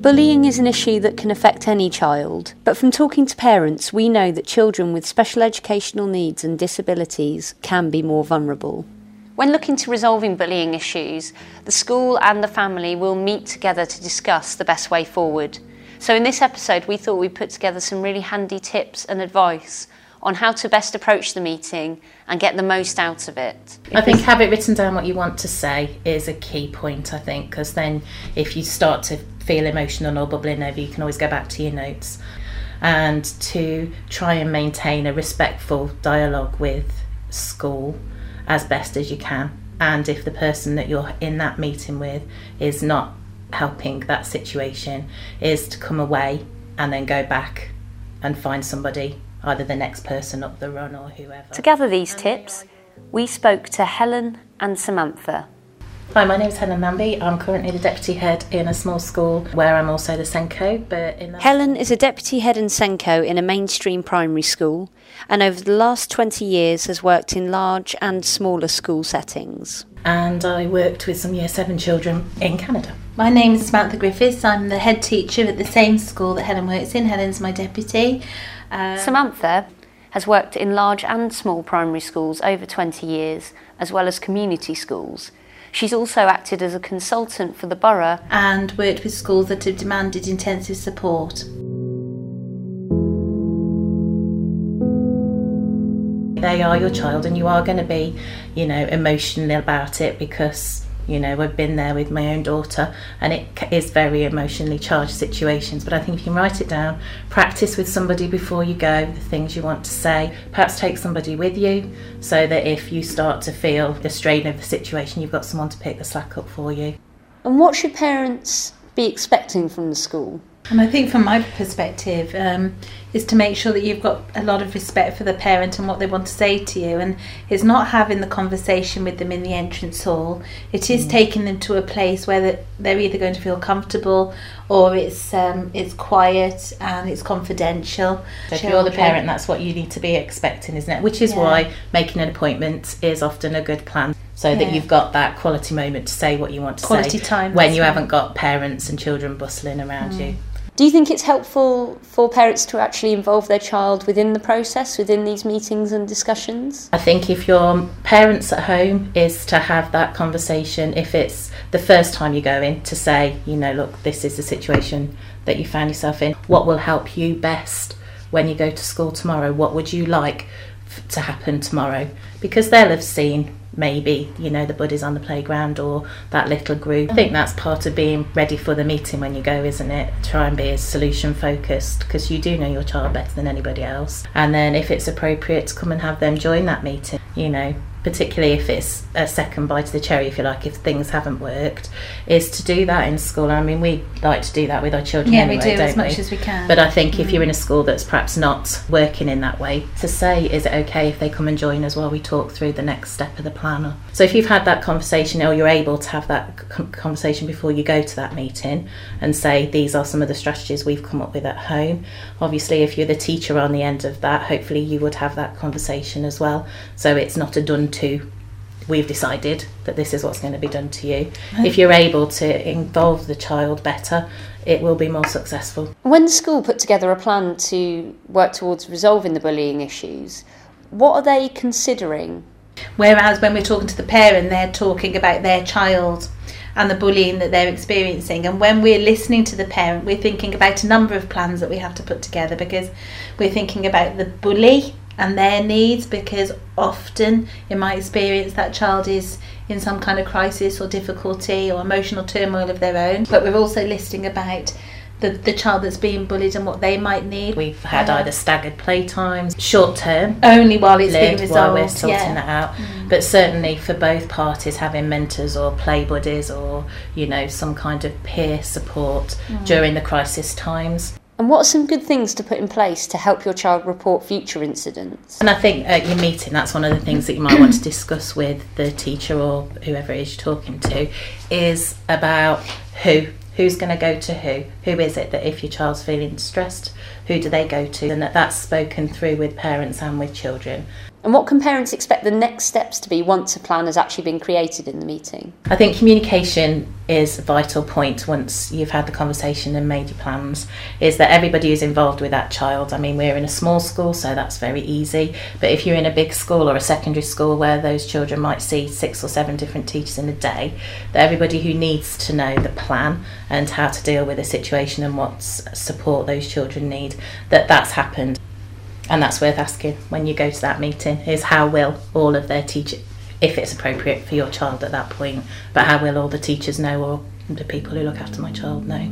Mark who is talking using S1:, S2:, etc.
S1: Bullying is an issue that can affect any child, but from talking to parents, we know that children with special educational needs and disabilities can be more vulnerable. When looking to resolving bullying issues, the school and the family will meet together to discuss the best way forward. So, in this episode, we thought we'd put together some really handy tips and advice on how to best approach the meeting and get the most out of it.
S2: I think have it written down what you want to say is a key point, I think, because then if you start to feel emotional or bubbling over, you can always go back to your notes. And to try and maintain a respectful dialogue with school as best as you can. And if the person that you're in that meeting with is not helping that situation, is to come away and then go back and find somebody either the next person up the run or whoever.
S1: To gather these tips, we spoke to Helen and Samantha.
S2: Hi, my name is Helen Namby. I'm currently the deputy head in a small school where I'm also the SENCo. But in
S1: Helen is a deputy head and SENCo in a mainstream primary school, and over the last 20 years has worked in large and smaller school settings.
S2: And I worked with some Year Seven children in Canada.
S3: My name is Samantha Griffiths. I'm the head teacher at the same school that Helen works in. Helen's my deputy.
S1: Uh, Samantha has worked in large and small primary schools over 20 years, as well as community schools. She's also acted as a consultant for the borough
S3: and worked with schools that have demanded intensive support.
S2: They are your child, and you are going to be, you know, emotional about it because you know, I've been there with my own daughter, and it is very emotionally charged situations. But I think you can write it down, practice with somebody before you go, the things you want to say. Perhaps take somebody with you so that if you start to feel the strain of the situation, you've got someone to pick the slack up for you.
S1: And what should parents be expecting from the school?
S3: And I think, from my perspective, um, is to make sure that you've got a lot of respect for the parent and what they want to say to you. And it's not having the conversation with them in the entrance hall. It is mm. taking them to a place where they're either going to feel comfortable or it's um, it's quiet and it's confidential.
S2: So if you're the parent, that's what you need to be expecting, isn't it? Which is yeah. why making an appointment is often a good plan so yeah. that you've got that quality moment to say what you want to
S3: quality
S2: say
S3: time
S2: when you haven't got parents and children bustling around mm. you.
S1: Do you think it's helpful for parents to actually involve their child within the process, within these meetings and discussions?
S2: I think if your parents at home is to have that conversation, if it's the first time you go in, to say, you know, look, this is the situation that you found yourself in, what will help you best when you go to school tomorrow? What would you like to happen tomorrow? Because they'll have seen maybe you know the buddies on the playground or that little group. I mm-hmm. think that's part of being ready for the meeting when you go isn't it? Try and be as solution focused because you do know your child better than anybody else. And then if it's appropriate to come and have them join that meeting you know particularly if it's a second bite of the cherry, if you like, if things haven't worked, is to do that in school. I mean, we like to do that with our children.
S3: Yeah,
S2: anyway,
S3: we do
S2: as
S3: much we? as we can.
S2: But I think mm. if you're in a school that's perhaps not working in that way, to say, is it okay if they come and join us while we talk through the next step of the plan? So if you've had that conversation, or you're able to have that conversation before you go to that meeting, and say these are some of the strategies we've come up with at home. Obviously, if you're the teacher on the end of that, hopefully you would have that conversation as well. So it's not a done to we've decided that this is what's going to be done to you. If you're able to involve the child better, it will be more successful.
S1: When the school put together a plan to work towards resolving the bullying issues, what are they considering?
S3: Whereas when we're talking to the parent, they're talking about their child and the bullying that they're experiencing. And when we're listening to the parent, we're thinking about a number of plans that we have to put together because we're thinking about the bully and their needs because often in my experience that child is in some kind of crisis or difficulty or emotional turmoil of their own but we're also listening about the, the child that's being bullied and what they might need.
S2: We've had uh, either staggered playtimes, short term,
S3: only while it's being resolved,
S2: while we're sorting yeah. that out. Mm. But certainly for both parties, having mentors or play buddies or you know some kind of peer support mm. during the crisis times.
S1: And what are some good things to put in place to help your child report future incidents?
S2: And I think at your meeting, that's one of the things that you might want to discuss with the teacher or whoever it is you're talking to, is about who, who's going to go to who, who is it that if your child's feeling stressed, who do they go to? And that that's spoken through with parents and with children.
S1: And what can parents expect the next steps to be once a plan has actually been created in the meeting?
S2: I think communication is a vital point once you've had the conversation and made your plans, is that everybody is involved with that child. I mean, we're in a small school, so that's very easy. But if you're in a big school or a secondary school where those children might see six or seven different teachers in a day, that everybody who needs to know the plan and how to deal with a situation and what support those children need, that that's happened. And that's worth asking when you go to that meeting is how will all of their teachers if it's appropriate for your child at that point but how will all the teachers know or the people who look after my child know